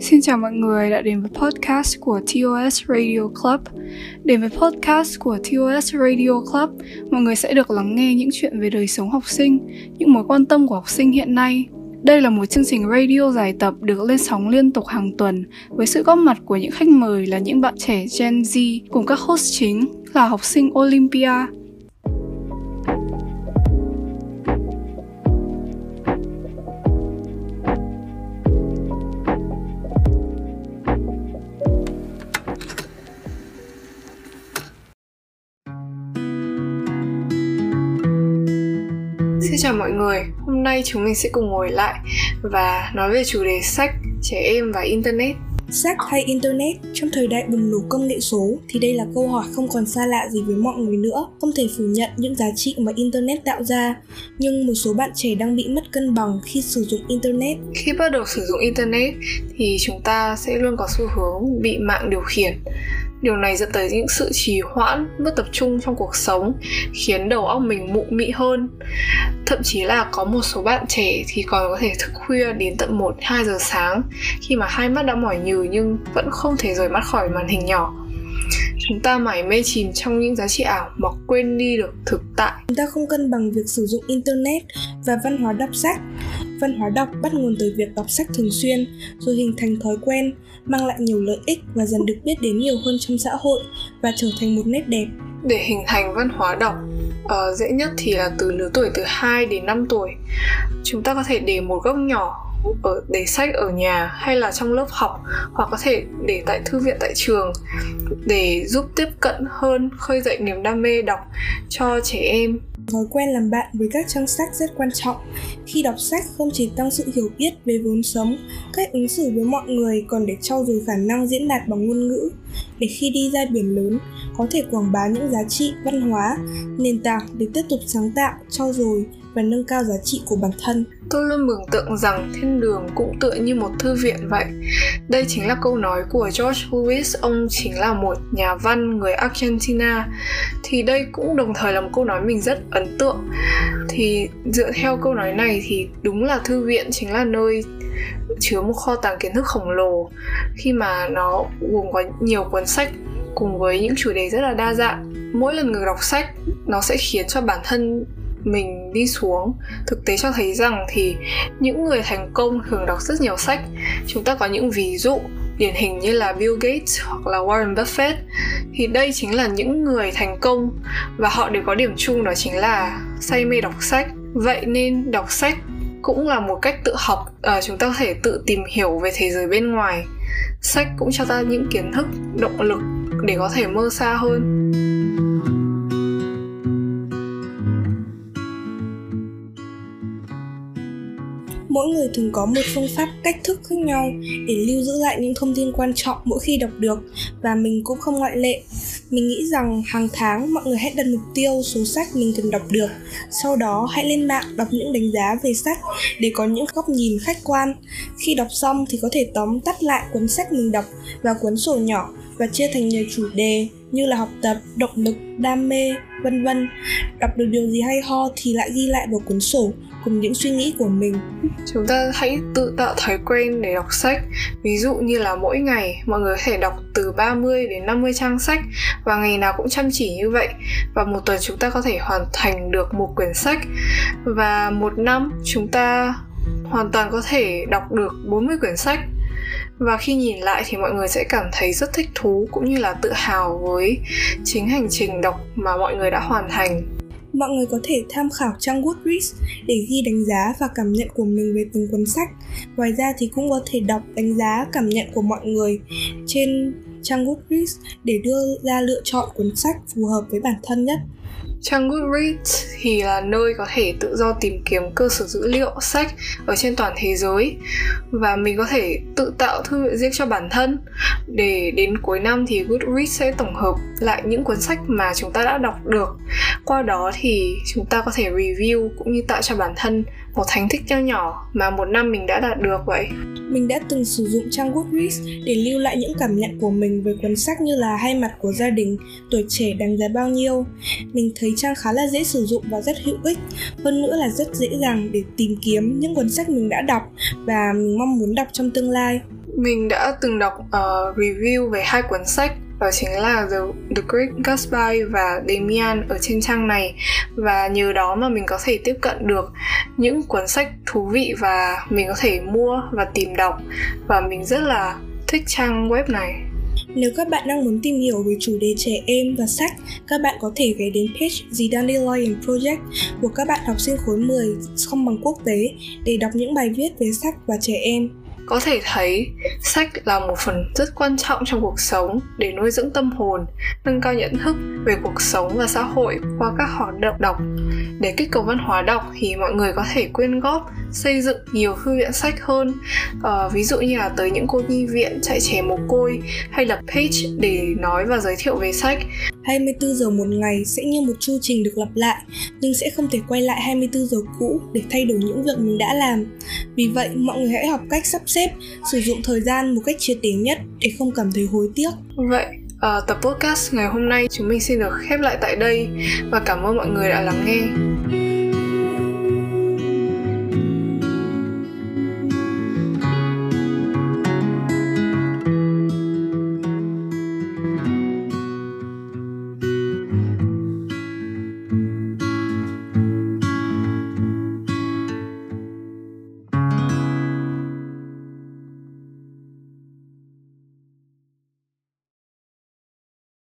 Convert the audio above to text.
Xin chào mọi người đã đến với podcast của TOS Radio Club. Đến với podcast của TOS Radio Club, mọi người sẽ được lắng nghe những chuyện về đời sống học sinh, những mối quan tâm của học sinh hiện nay. Đây là một chương trình radio dài tập được lên sóng liên tục hàng tuần với sự góp mặt của những khách mời là những bạn trẻ Gen Z cùng các host chính là học sinh Olympia, Xin chào mọi người, hôm nay chúng mình sẽ cùng ngồi lại và nói về chủ đề sách, trẻ em và Internet. Sách hay Internet trong thời đại bùng nổ công nghệ số thì đây là câu hỏi không còn xa lạ gì với mọi người nữa. Không thể phủ nhận những giá trị mà Internet tạo ra, nhưng một số bạn trẻ đang bị mất cân bằng khi sử dụng Internet. Khi bắt đầu sử dụng Internet thì chúng ta sẽ luôn có xu hướng bị mạng điều khiển Điều này dẫn tới những sự trì hoãn, mất tập trung trong cuộc sống, khiến đầu óc mình mụ mị hơn. Thậm chí là có một số bạn trẻ thì còn có thể thức khuya đến tận 1-2 giờ sáng khi mà hai mắt đã mỏi nhừ nhưng vẫn không thể rời mắt khỏi màn hình nhỏ. Chúng ta mải mê chìm trong những giá trị ảo mà quên đi được thực tại. Chúng ta không cân bằng việc sử dụng internet và văn hóa đọc sách văn hóa đọc bắt nguồn từ việc đọc sách thường xuyên rồi hình thành thói quen mang lại nhiều lợi ích và dần được biết đến nhiều hơn trong xã hội và trở thành một nét đẹp. Để hình thành văn hóa đọc uh, dễ nhất thì là từ lứa tuổi từ 2 đến 5 tuổi. Chúng ta có thể để một góc nhỏ ở để sách ở nhà hay là trong lớp học hoặc có thể để tại thư viện tại trường để giúp tiếp cận hơn khơi dậy niềm đam mê đọc cho trẻ em thói quen làm bạn với các trang sách rất quan trọng khi đọc sách không chỉ tăng sự hiểu biết về vốn sống, cách ứng xử với mọi người còn để trau dồi khả năng diễn đạt bằng ngôn ngữ để khi đi ra biển lớn, có thể quảng bá những giá trị văn hóa, nền tảng để tiếp tục sáng tạo, trau dồi và nâng cao giá trị của bản thân. Tôi luôn mường tượng rằng thiên đường cũng tựa như một thư viện vậy. Đây chính là câu nói của George Lewis, ông chính là một nhà văn người Argentina. Thì đây cũng đồng thời là một câu nói mình rất ấn tượng. Thì dựa theo câu nói này thì đúng là thư viện chính là nơi chứa một kho tàng kiến thức khổng lồ khi mà nó gồm có nhiều cuốn sách cùng với những chủ đề rất là đa dạng mỗi lần người đọc sách nó sẽ khiến cho bản thân mình đi xuống. Thực tế cho thấy rằng thì những người thành công thường đọc rất nhiều sách. Chúng ta có những ví dụ điển hình như là Bill Gates hoặc là Warren Buffett. Thì đây chính là những người thành công và họ đều có điểm chung đó chính là say mê đọc sách. Vậy nên đọc sách cũng là một cách tự học à, chúng ta có thể tự tìm hiểu về thế giới bên ngoài. Sách cũng cho ta những kiến thức động lực để có thể mơ xa hơn. Mỗi người thường có một phương pháp cách thức khác nhau để lưu giữ lại những thông tin quan trọng mỗi khi đọc được và mình cũng không ngoại lệ. Mình nghĩ rằng hàng tháng mọi người hãy đặt mục tiêu số sách mình cần đọc được sau đó hãy lên mạng đọc những đánh giá về sách để có những góc nhìn khách quan. Khi đọc xong thì có thể tóm tắt lại cuốn sách mình đọc và cuốn sổ nhỏ và chia thành nhiều chủ đề như là học tập, động lực, đam mê, vân vân. Đọc được điều gì hay ho thì lại ghi lại vào cuốn sổ cùng những suy nghĩ của mình. Chúng ta hãy tự tạo thói quen để đọc sách. Ví dụ như là mỗi ngày, mọi người có thể đọc từ 30 đến 50 trang sách và ngày nào cũng chăm chỉ như vậy. Và một tuần chúng ta có thể hoàn thành được một quyển sách và một năm chúng ta hoàn toàn có thể đọc được 40 quyển sách và khi nhìn lại thì mọi người sẽ cảm thấy rất thích thú cũng như là tự hào với chính hành trình đọc mà mọi người đã hoàn thành mọi người có thể tham khảo trang Goodreads để ghi đánh giá và cảm nhận của mình về từng cuốn sách. Ngoài ra thì cũng có thể đọc đánh giá cảm nhận của mọi người trên trang Goodreads để đưa ra lựa chọn cuốn sách phù hợp với bản thân nhất. Trang Goodreads thì là nơi có thể tự do tìm kiếm cơ sở dữ liệu, sách ở trên toàn thế giới. Và mình có thể tự tạo thư viện riêng cho bản thân. Để đến cuối năm thì Goodreads sẽ tổng hợp lại những cuốn sách mà chúng ta đã đọc được. Qua đó thì chúng ta có thể review cũng như tạo cho bản thân một thành tích nho nhỏ mà một năm mình đã đạt được vậy mình đã từng sử dụng trang Goodreads để lưu lại những cảm nhận của mình về cuốn sách như là hai mặt của gia đình, tuổi trẻ đáng giá bao nhiêu. Mình thấy trang khá là dễ sử dụng và rất hữu ích, hơn nữa là rất dễ dàng để tìm kiếm những cuốn sách mình đã đọc và mình mong muốn đọc trong tương lai. mình đã từng đọc uh, review về hai cuốn sách đó chính là The, The Great Gatsby và Damian ở trên trang này. Và nhờ đó mà mình có thể tiếp cận được những cuốn sách thú vị và mình có thể mua và tìm đọc. Và mình rất là thích trang web này. Nếu các bạn đang muốn tìm hiểu về chủ đề trẻ em và sách, các bạn có thể ghé đến page The Dandelion Project của các bạn học sinh khối 10 không bằng quốc tế để đọc những bài viết về sách và trẻ em có thể thấy, sách là một phần rất quan trọng trong cuộc sống để nuôi dưỡng tâm hồn, nâng cao nhận thức về cuộc sống và xã hội qua các hoạt động đọc. Để kích cầu văn hóa đọc thì mọi người có thể quyên góp xây dựng nhiều thư viện sách hơn. Uh, ví dụ như là tới những cô nhi viện chạy trẻ mồ côi hay lập page để nói và giới thiệu về sách. 24 giờ một ngày sẽ như một chu trình được lặp lại nhưng sẽ không thể quay lại 24 giờ cũ để thay đổi những việc mình đã làm. Vì vậy mọi người hãy học cách sắp xếp sử dụng thời gian một cách triệt để nhất để không cảm thấy hối tiếc. Vậy uh, tập podcast ngày hôm nay chúng mình xin được khép lại tại đây và cảm ơn mọi người đã lắng nghe